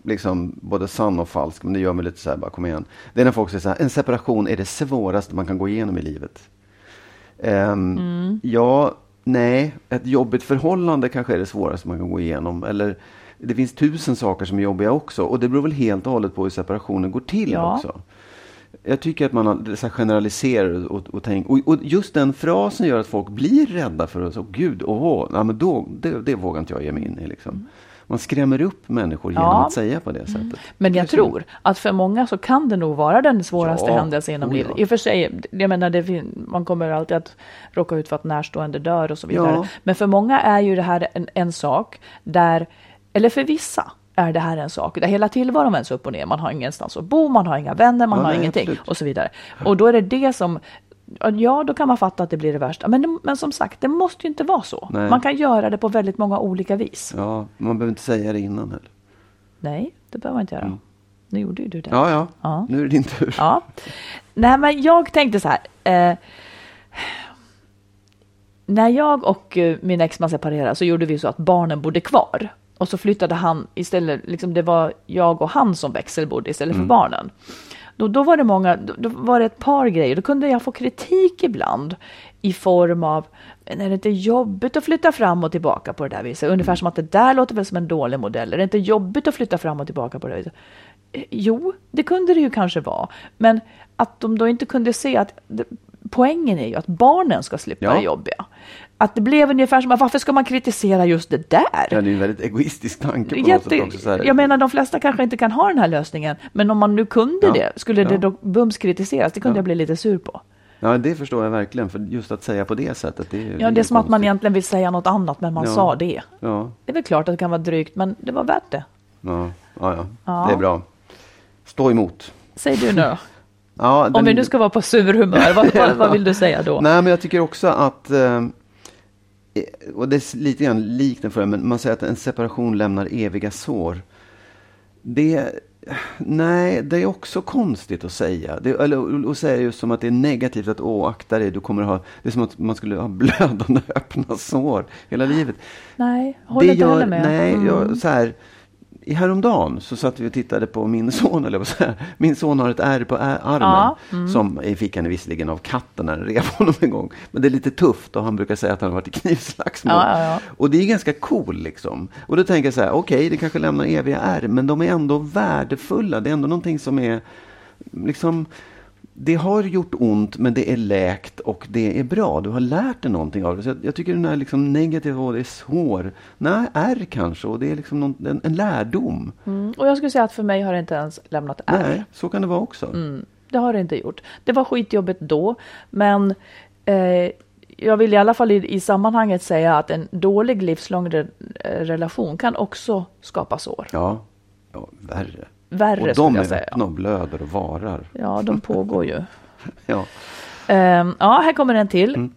liksom både sann och falsk, men det gör mig lite så här, bara kom igen. Det är när folk säger så här, en separation är det svåraste man kan gå igenom i livet. Ehm, Mm. Ja, nej, ett jobbigt förhållande kanske är det svåraste man kan gå igenom. Eller det finns tusen saker som är jobbiga också. Och det beror väl helt och hållet på hur separationen går till Ja. också. Jag tycker att man så generaliserar och, och, tänk, och, och just den frasen gör att folk blir rädda för att, så, gud, åh, ja, men då, det, det vågar inte jag ge mig in i. Liksom. Man skrämmer upp människor genom Ja. att säga på det sättet. Men Det är jag tror att för många så kan det nog vara den svåraste Ja, händelsen genom oh livet. I och för sig, jag menar, det man kommer alltid att råka ut för att närstående dör och så vidare. Ja. Men för många är ju det här en, en sak där, eller för vissa är det här en sak där hela tillvaron vänds upp och ner. Man har ingenstans att bo, man har inga vänner, man Ja, har nej, ingenting absolut. och så vidare. Och då är det det som Ja, då kan man fatta att det blir det värsta. Men, det, men som sagt, det måste ju inte vara så. Nej. Man kan göra det på väldigt många olika vis. Ja, man behöver inte säga det innan heller. Nej, det behöver man inte göra. Nu gjorde ju du det. Mm. Ja, ja, Ja. nu är det din tur. Ja. Nej, men jag tänkte så här. Eh, när jag och eh, min exman separerade så gjorde vi så att barnen bodde kvar. Och så flyttade han istället, liksom det var jag och han som växelbodde istället för barnen. Då, då var det många, då, då var det ett par grejer. Då kunde jag få kritik ibland i form av, men är det inte jobbigt att flytta fram och tillbaka på det där viset? Ungefär som att det där låter väl som en dålig modell. Är det inte jobbigt att flytta fram och tillbaka på det viset? Eh, jo, det kunde det ju kanske vara. Men att de då inte kunde se att det, poängen är ju att barnen ska slippa Ja. det jobbiga. Att det blev ungefär som varför ska man kritisera just det där? Ja, det är en väldigt egoistisk tanke på något Jätte, sätt också. Jag menar de flesta kanske inte kan ha den här lösningen, men om man nu kunde Ja, det, skulle det då bums kritiseras? Det kunde Ja. jag bli lite sur på. Ja, det förstår jag verkligen. För just att säga på det sättet, det är Ja, det är som att man konstigt. egentligen vill säga något annat, men man Ja. sa det. Ja, Det är väl klart att det kan vara drygt, men det var värt det. ja, ja, ja. Ja. det är bra. Stå emot. Säg du nu. Ja, Om den- vi nu ska vara på sur humör, vad, vad, vad vill du säga då? [LAUGHS] Nej, men jag tycker också att, eh, och det är lite grann likt den förra, men man säger att en separation lämnar eviga sår. Det, nej, det är också konstigt att säga. Det, eller att säga just som att det är negativt att åh, akta dig, du kommer ha, det är som att man skulle ha [LAUGHS] blödande öppna sår hela livet. Nej, håller inte heller med. Nej, Mm. jag, så här, i häromdagen så satt vi och tittade på min son, eller vad. Min son har ett ärr på armen. Ja, mm. Som fick han visserligen av katten när den rev honom en gång. Men det är lite tufft och han brukar säga att han har varit i knivslagsmål. Ja, ja. Och det är ganska cool liksom. Och då tänker jag så här, okej det kanske lämnar eviga ärr, men de är ändå värdefulla. Det är ändå någonting som är liksom det har gjort ont, men det är läkt och det är bra. Du har lärt dig någonting av det. Så jag, jag tycker den här liksom negativa, och det är svår. Nej, är kanske, och det är liksom någon, en, en lärdom. Mm. Och jag skulle säga att för mig har det inte ens lämnat ärr. Nej, så kan det vara också. Mm, det har det inte gjort. Det var skitjobbigt då, men eh, jag vill i alla fall i, i sammanhanget säga att en dålig livslång re, relation kan också skapa sår. Ja, ja värre. Värre och de är säga. öppna och blöder och varar. Ja, de pågår ju. [LAUGHS] Ja. Ehm, ja, här kommer en till. Mm.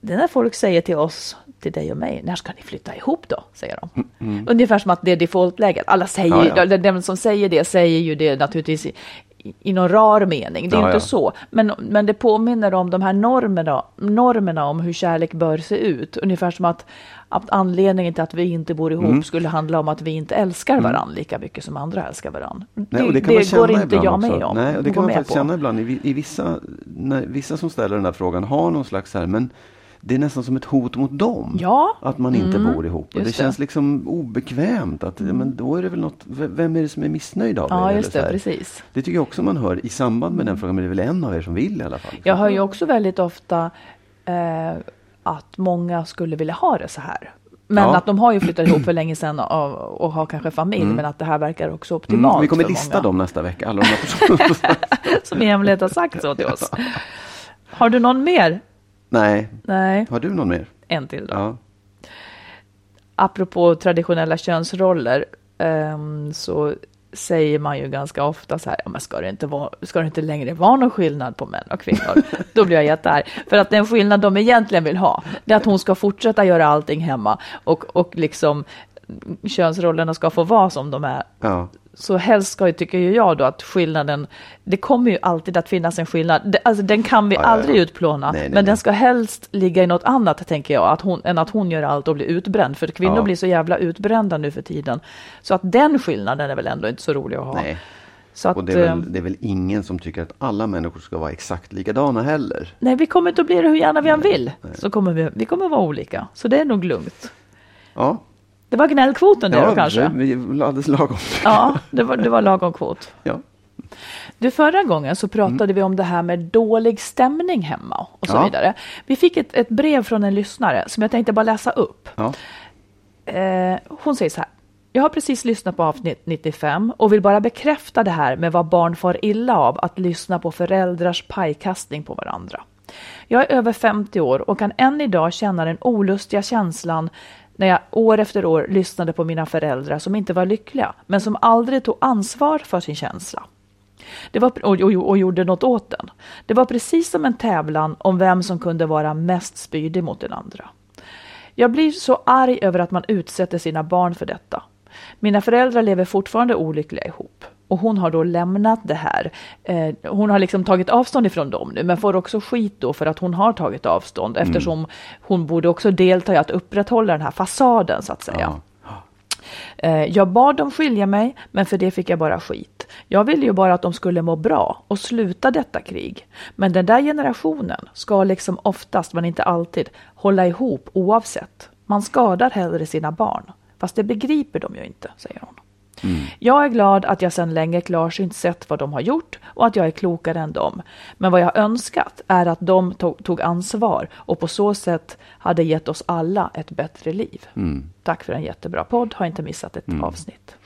Det är när folk säger till oss, till dig och mig, när ska ni flytta ihop då? Säger de. Mm. Ungefär som att det är defaultläget. Alla säger, Ja, ja. Den som säger det säger ju det naturligtvis i, någon rar mening. Det är Ja, inte ja. så. Men, men det påminner om de här normerna, normerna om hur kärlek bör se ut. Ungefär som att, att anledningen till att vi inte bor ihop Mm. skulle handla om att vi inte älskar varandra lika mycket som andra älskar varandra. Nej, det det går inte jag också. med om. Nej, och det kan man faktiskt på. känna ibland. I, i vissa, när, vissa som ställer den där frågan har någon slags här, men det är nästan som ett hot mot dem. Ja. Att man inte Mm, bor ihop. Och det just det. känns liksom obekvämt. Att, ja, men då är det väl något, vem är det som är missnöjd av Ja, er? just det, precis. Det tycker jag också man hör i samband med den frågan. Men det är väl en av er som vill i alla fall. Jag hör ju också väldigt ofta eh, att många skulle vilja ha det så här. Men Ja. att de har ju flyttat ihop för länge sedan och, och har kanske familj, Mm. men att det här verkar också optimalt Mm, vi kommer för lista många. dem nästa vecka. Alla de här personerna. [LAUGHS] Som i hemlighet har sagt så till oss. Har du någon mer? Nej, Nej, har du någon mer? en till då. Ja. Apropå traditionella könsroller ehm, så säger man ju ganska ofta så här, ja, men ska, det inte vara, ska det inte längre vara någon skillnad på män och kvinnor? [LAUGHS] Då blir jag jättearg. För att den skillnad de egentligen vill ha, det är att hon ska fortsätta göra allting hemma och, och liksom könsrollerna ska få vara som de är. Ja. Så helst ska ju, tycker ju jag då, att skillnaden, det kommer ju alltid att finnas en skillnad. Alltså den kan vi Ja, ja, aldrig ja. utplåna, Nej, nej, men nej. den ska helst ligga i något annat, tänker jag, att hon, än att hon gör allt och blir utbränd. För kvinnor Ja. blir så jävla utbrända nu för tiden. Så att den skillnaden är väl ändå inte så rolig att ha. Nej. Så att, Och det är, eh, väl, det är väl ingen som tycker att alla människor ska vara exakt likadana heller. nej, vi kommer inte att bli det hur gärna vi än vill. Så kommer vi, vi kommer vara olika. Så det är nog lugnt. Ja, Det var gnällkvoten det då kanske? vi vi alldeles lagom. Ja, det var, det var lagom kvot. Ja. Du, förra gången så pratade vi om det här med dålig stämning hemma och så Ja. vidare. Vi fick ett, ett brev från en lyssnare som jag tänkte bara läsa upp. Ja. Eh, hon säger så här. Jag har precis lyssnat på avsnitt 95 och vill bara bekräfta det här med vad barn far illa av att lyssna på föräldrars pajkastning på varandra. Jag är över 50 år och kan än idag känna den olustiga känslan när jag år efter år lyssnade på mina föräldrar som inte var lyckliga, men som aldrig tog ansvar för sin känsla. Det var, och, och, och gjorde något åt den. Det var precis som en tävlan om vem som kunde vara mest spydig mot den andra. Jag blir så arg över att man utsätter sina barn för detta. Mina föräldrar lever fortfarande olyckliga ihop. Och hon har då lämnat det här. Eh, hon har liksom tagit avstånd ifrån dem nu, men får också skit då för att hon har tagit avstånd eftersom hon borde också delta i att upprätthålla den här fasaden så att säga. Eh, Jag bad dem skilja mig, men för det fick jag bara skit. Jag ville ju bara att de skulle må bra och sluta detta krig. Men den där generationen ska liksom oftast, men inte alltid, hålla ihop oavsett. Man skadar hellre sina barn. Fast det begriper de ju inte, säger hon. Jag är glad att jag sedan länge klarsynt sett vad de har gjort och att jag är klokare än dem. Men vad jag önskat är att de tog, tog ansvar och på så sätt hade gett oss alla ett bättre liv. Tack för en jättebra podd, har inte missat ett avsnitt.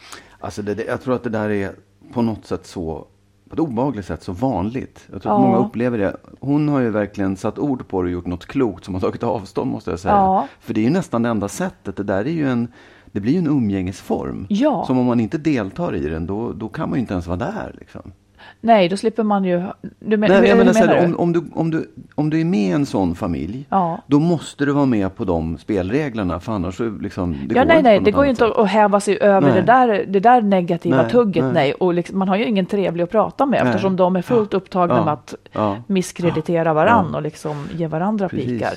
Alltså det, jag tror att det där är på något sätt så, på ett obehagligt sätt så vanligt. Jag tror att Ja. många upplever det. Hon har ju verkligen satt ord på det och gjort något klokt som har tagit avstånd måste jag säga. Ja. För det är ju nästan det enda sättet. Det där är ju en, det blir ju en umgängesform. Ja. Som om man inte deltar i den, då, då kan man ju inte ens vara där. Liksom. Nej, då slipper man ju... Du men, Nej, hur, jag menar, menar här, du? om, om, du, om, du, om du är med i en sån familj, Ja. då måste du vara med på de spelreglerna. För annars så liksom, det ja, går nej, inte nej, det går ju inte att häva sig över Nej. det där, det där negativa Nej, tugget, nej. nej. Och liksom, man har ju ingen trevlig att prata med Nej. eftersom de är fullt upptagna Ja. med att Ja. misskreditera varann Ja. och liksom ge varandra Precis. pikar.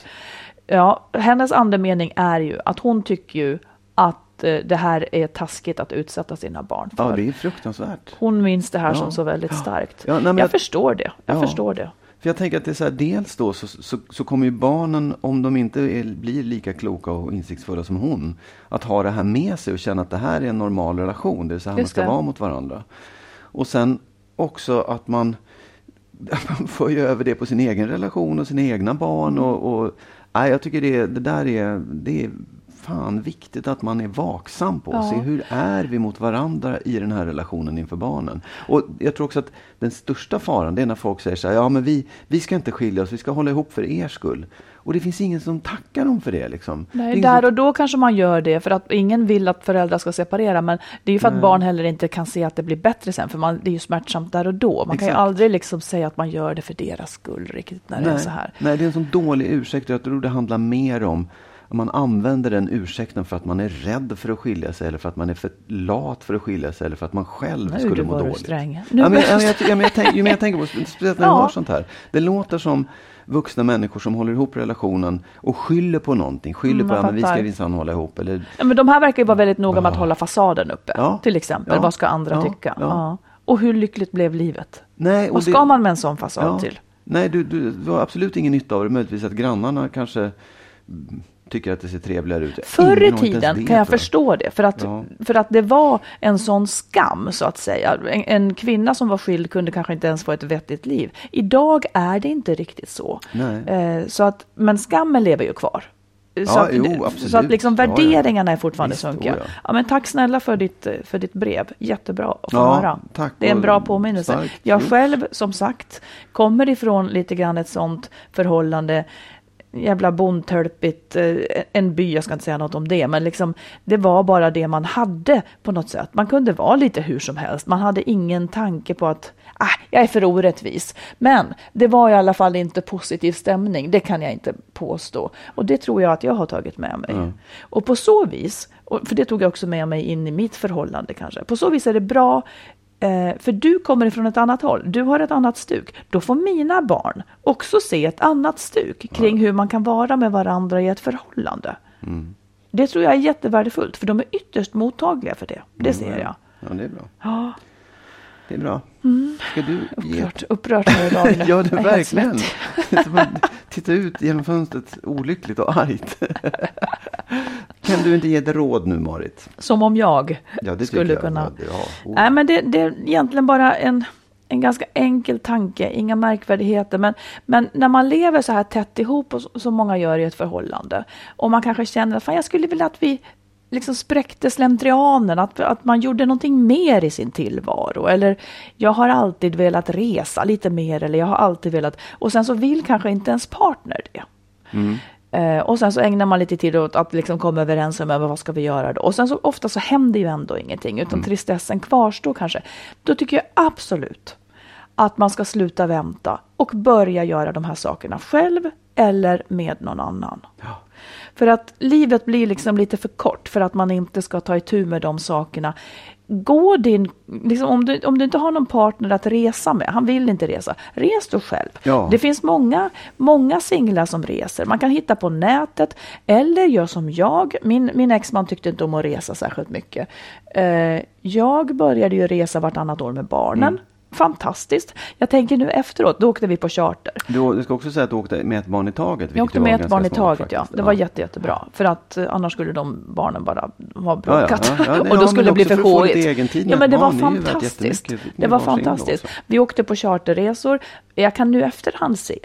Ja, hennes andemening är ju att hon tycker ju att eh, det här är taskigt att utsätta sina barn för. Ja, det är fruktansvärt. Hon minns det här Ja. som så väldigt starkt. Ja, nej, jag jag- förstår det. Jag Ja. förstår det. För jag tänker att det är så här, dels då så, så, så kommer ju barnen, om de inte är, blir lika kloka och insiktsfulla som hon, att ha det här med sig och känna att det här är en normal relation. Det är så här man Just ska det. vara mot varandra. Och sen också att man, [LAUGHS] man för ju över det på sin egen relation och sina egna barn. Och, och, nej, jag tycker det, det där är, det är fan viktigt att man är vaksam på. Ja. Se hur är vi mot varandra i den här relationen inför barnen. Och jag tror också att den största faran det är när folk säger så här, ja men vi, vi ska inte skilja oss, vi ska hålla ihop för er skull. Och det finns ingen som tackar dem för det liksom. Det Nej, ingen där som- och då kanske man gör det för att ingen vill att föräldrar ska separera. Men det är ju för att Nej. barn heller inte kan se att det blir bättre sen. För man, det är ju smärtsamt där och då. Man kan ju Exakt. aldrig liksom säga att man gör det för deras skull riktigt när det är så här. Nej, det är en sån dålig ursäkt. Jag tror det handlar mer om man använder den ursäkten för att man är rädd för att skilja sig eller för att man är för lat för att skilja sig eller för att man själv Nu skulle må dåligt. sträng. Nu ja, men, jag, men jag, tänk, men jag tänker på, speciellt när jag [LAUGHS] Ja. hör sånt här. Det låter som vuxna människor som håller ihop relationen och skyller på någonting. Skyller Mm, på jag att vi ska minsann hålla ihop. Eller, Ja, men de här verkar ju vara väldigt noga med att hålla fasaden uppe. Ja. Till exempel, Ja. vad ska andra tycka? Och hur lyckligt blev livet? nej, och Vad det- ska man med en sån fasad till? Nej, du, du, du har absolut ingen nytta av det. Möjligtvis att grannarna kanske tycker att det ser trevligare ut. Förr i tiden kan jag förstå det, för att, Ja. för att det var en sån skam, så att säga. En, en kvinna som var skild kunde kanske inte ens få ett vettigt liv. Idag är det inte riktigt så. Eh, så att, men skammen lever ju kvar. Så, Ja, att, jo, så att liksom Ja, ja. värderingarna är fortfarande sunkiga. ja. Men tack snälla för ditt, för ditt brev. Jättebra att få Ja, höra. tack. Det är en bra påminnelse. starkt Jag själv, som sagt, kommer ifrån lite grann ett sånt förhållande jävla bondtölpigt, eh, en by, jag ska inte säga något om det, men liksom, det var bara det man hade på något sätt. Man kunde vara lite hur som helst, man hade ingen tanke på att ah, jag är för orättvis. Men det var i alla fall inte positiv stämning, det kan jag inte påstå. Och det tror jag att jag har tagit med mig. Och på så vis, för det tog jag också med mig in i mitt förhållande kanske, på så vis är det bra Eh, för du kommer ifrån ett annat håll, du har ett annat stuk. Då får mina barn också se ett annat stuk kring hur man kan vara med varandra i ett förhållande. Mm. Det tror jag är jättevärdefullt, för de är ytterst mottagliga för det. Det Mm, ser ja. jag. Ja, det är bra. Ja, Det är bra. Ska du ge... upprört, upprört här [LAUGHS] idag. ja, det är verkligen. Det Titta ut genom fönstret olyckligt och argt. [LAUGHS] kan du inte ge ett råd nu, Marit? Som om jag Ja, det skulle jag. kunna... Ja, oh. Nej, men det, det är egentligen bara en, en ganska enkel tanke, inga märkvärdigheter. Men, men när man lever så här tätt ihop, och så- som många gör i ett förhållande, och man kanske känner att fan, jag skulle vilja att vi liksom spräckte slentrianen, att, att man gjorde någonting mer i sin tillvaro. Eller jag har alltid velat resa lite mer, eller jag har alltid velat... Och sen så vill kanske inte ens partner det. Eh, och sen så ägnar man lite tid åt att liksom komma överens om vad ska vi göra då. Och sen så ofta så händer ju ändå ingenting, utan tristessen kvarstår kanske. Då tycker jag absolut att man ska sluta vänta och börja göra de här sakerna själv eller med någon annan. För att livet blir liksom lite för kort för att man inte ska ta itu med de sakerna. Gå din, liksom om, du, om du inte har någon partner att resa med, han vill inte resa, res då själv. Ja. Det finns många, många singlar som reser. Man kan hitta på nätet eller gör som jag. Min, min exman tyckte inte om att resa särskilt mycket. Eh, jag började ju resa vartannat år med barnen. Fantastiskt. Jag tänker nu efteråt, då åkte vi på charter. Du, du ska också säga att du åkte med ett barn i taget. Jag åkte med ett barn i smart taget, ja. faktiskt. Det var jätte, jättebra. För att eh, annars skulle de barnen bara ha Ja, ja, bråkat. ja, ja, [LAUGHS] och ja, då skulle det bli för med Ja, men det var fantastiskt. Det var fantastiskt. Vi åkte på charterresor. Jag kan nu efterhand se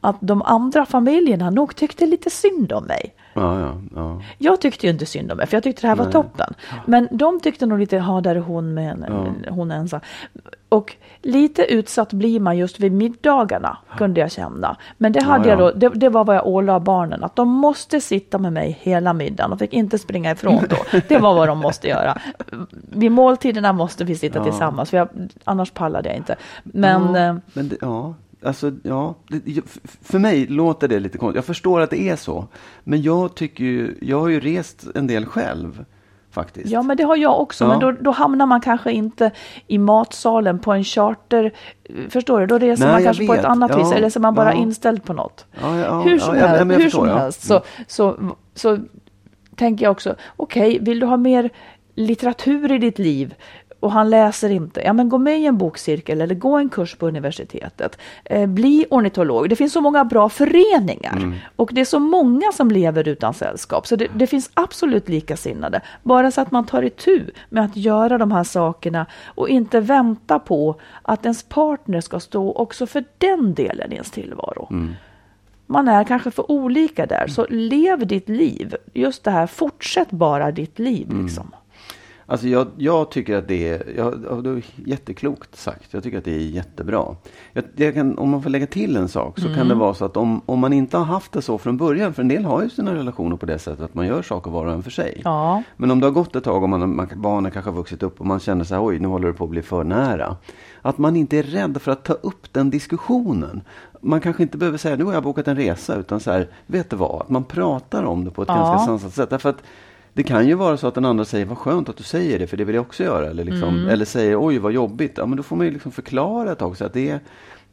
att de andra familjerna nog tyckte lite synd om mig. Ja, ja, ja. Jag tyckte ju inte synd om mig, för jag tyckte det här var toppen. Men de tyckte nog lite, ja där är hon med en, hon är ensam. Och lite utsatt blir man just vid middagarna, kunde jag känna. Men det hade Ja, jag ja. då, det, det var vad jag ålade barnen, att de måste sitta med mig hela middagen. De fick inte springa ifrån då. [LAUGHS] Det var vad de måste göra. Vid måltiderna måste vi sitta tillsammans, för jag, annars pallade jag inte. Men... ja, eh, men det, ja, alltså, ja. För mig låter det lite konstigt. Jag förstår att det är så. Men jag tycker ju, jag har ju rest en del själv. Faktiskt. Ja, men det har jag också. Ja. Men då, då hamnar man kanske inte i matsalen på en charter. Förstår du? Då reser Nej, man kanske på ett vet. annat Ja, vis. Eller så är man bara ja. inställd på något. Hur som helst, hur förstår, som helst så, så, så tänker jag också, okej, vill du ha mer litteratur i ditt liv? Och han läser inte. Ja, men gå med i en bokcirkel eller gå en kurs på universitetet. Eh, bli ornitolog. Det finns så många bra föreningar. Mm. Och det är så många som lever utan sällskap. Så det, det finns absolut likasinnade. Bara så att man tar itu med att göra de här sakerna och inte vänta på att ens partner ska stå också för den delen i ens tillvaro. Man är kanske för olika där, så lev ditt liv. Just det här, fortsätt bara ditt liv. Liksom. Alltså jag, jag tycker att det är, jag, ja, det är jätteklokt sagt. Jag tycker att det är jättebra. Jag, jag kan, om man får lägga till en sak så Mm. kan det vara så att om, om man inte har haft det så från början, för en del har ju sina relationer på det sättet att man gör saker var och en för sig. Ja. Men om det har gått ett tag och man, man, barnen kanske har vuxit upp och man känner så här, oj nu håller det på att bli för nära. Att man inte är rädd för att ta upp den diskussionen. Man kanske inte behöver säga, nu har jag bokat en resa, utan så här, vet du vad, att man pratar om det på ett Ja. ganska sansat sätt. Därför att det kan ju vara så att den andra säger, vad skönt att du säger det, för det vill jag också göra. Eller, liksom, Mm. eller säger, oj vad jobbigt. Ja, men då får man ju liksom förklara ett tag, så att det,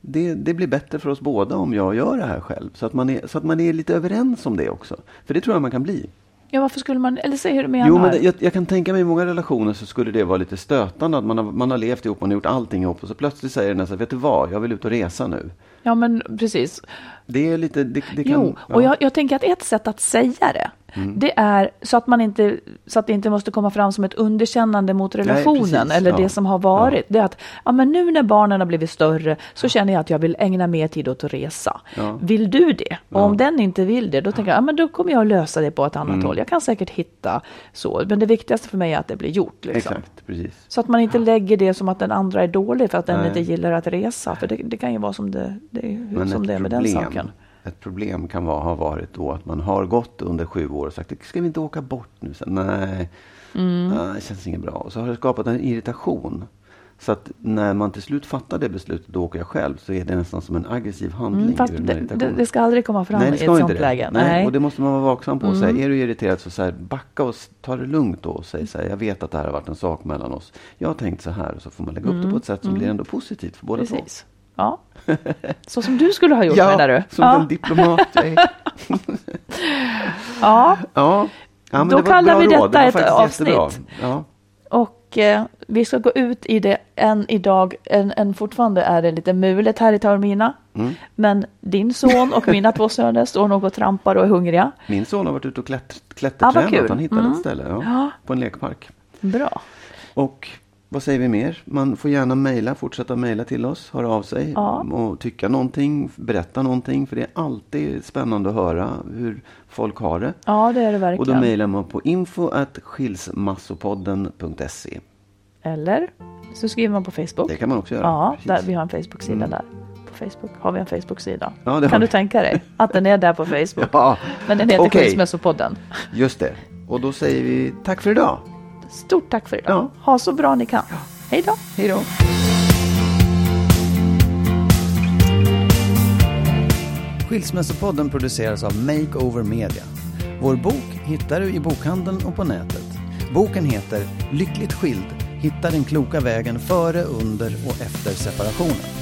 det, det blir bättre för oss båda om jag gör det här själv. Så att, man är, så att man är lite överens om det också. För det tror jag man kan bli. Ja, varför skulle man, eller säg hur du menar. Jo, men det, jag, jag kan tänka mig i många relationer så skulle det vara lite stötande att man har, man har levt ihop, man har gjort allting ihop och så plötsligt säger den här vet du vad, jag vill ut och resa nu. Ja, men precis. Det är lite, det, det kan... Jo, och jag, jag tänker att ett sätt att säga det, Mm. det är så att, man inte, så att det inte måste komma fram som ett underkännande mot relationen precis, eller ja. det som har varit. Det är att ja, men nu när barnen har blivit större så känner jag att jag vill ägna mer tid åt att resa. Ja. Vill du det? Och om den inte vill det, då tänker jag ja, men då kommer jag lösa det på ett annat Mm. håll. Jag kan säkert hitta så, men det viktigaste för mig är att det blir gjort. Liksom. Exakt, precis. Så att man inte lägger det som att den andra är dålig för att den Nej. inte gillar att resa. För det, det kan ju vara som det, det, som det är med den saken. Ett problem kan vara, ha varit då att man har gått under sju år och sagt, ska vi inte åka bort nu? Så, nej, Mm. nej, det känns inget bra. Och så har det skapat en irritation. Så att när man till slut fattar det beslutet, då åker jag själv, så är det nästan som en aggressiv handling. Mm, fast det, det, det ska aldrig komma fram Nej, i det ett ska inte sånt det. läge. Nej. Och det måste man vara vaksam på. Så här, Mm. är du irriterad så, så här, backa och ta det lugnt då och säg så här, jag vet att det här har varit en sak mellan oss. Jag har tänkt så här, och så får man lägga upp det Mm. på ett sätt som Mm. blir ändå positivt för båda två. Ja. Så som du skulle ha gjort Ja, menar du? som den diplomat jag är. [LAUGHS] ja. Ja. ja men Då kallar vi detta det ett avsnitt. Ja. Och eh, vi ska gå ut i det än idag, än, än fortfarande är det lite mulet här i Taormina. Mm. Men din son och mina två söner står nog och trampar och är hungriga. Min son har varit ute och klätt, Ah, klättertränat. kul. Han hittade Mm. ett ställe ja, Ja. på en lekpark. Bra. Och vad säger vi mer? Man får gärna mejla, fortsätta mejla till oss, höra av sig Ja. och tycka någonting, berätta någonting. För det är alltid spännande att höra hur folk har det. Ja, det är det Och då verkligen. mejlar man på info at skilsmassopodden.se. Eller så skriver man på Facebook. Det kan man också göra. Ja, där, vi har en Facebook-sida Mm. där. På Facebook har vi en Facebook-sida. Ja, det kan du tänka dig att den är där på Facebook? [LAUGHS] Ja, Men den heter okej. Skilsmässopodden. Just det. Och då säger vi tack för idag. Stort tack för idag. Ha så bra ni kan. Hej då. Hej då. Skilsmässopodden produceras av Makeover Media. Vår bok hittar du i bokhandeln och på nätet. Boken heter Lyckligt skild. Hitta den kloka vägen före, under och efter separationen.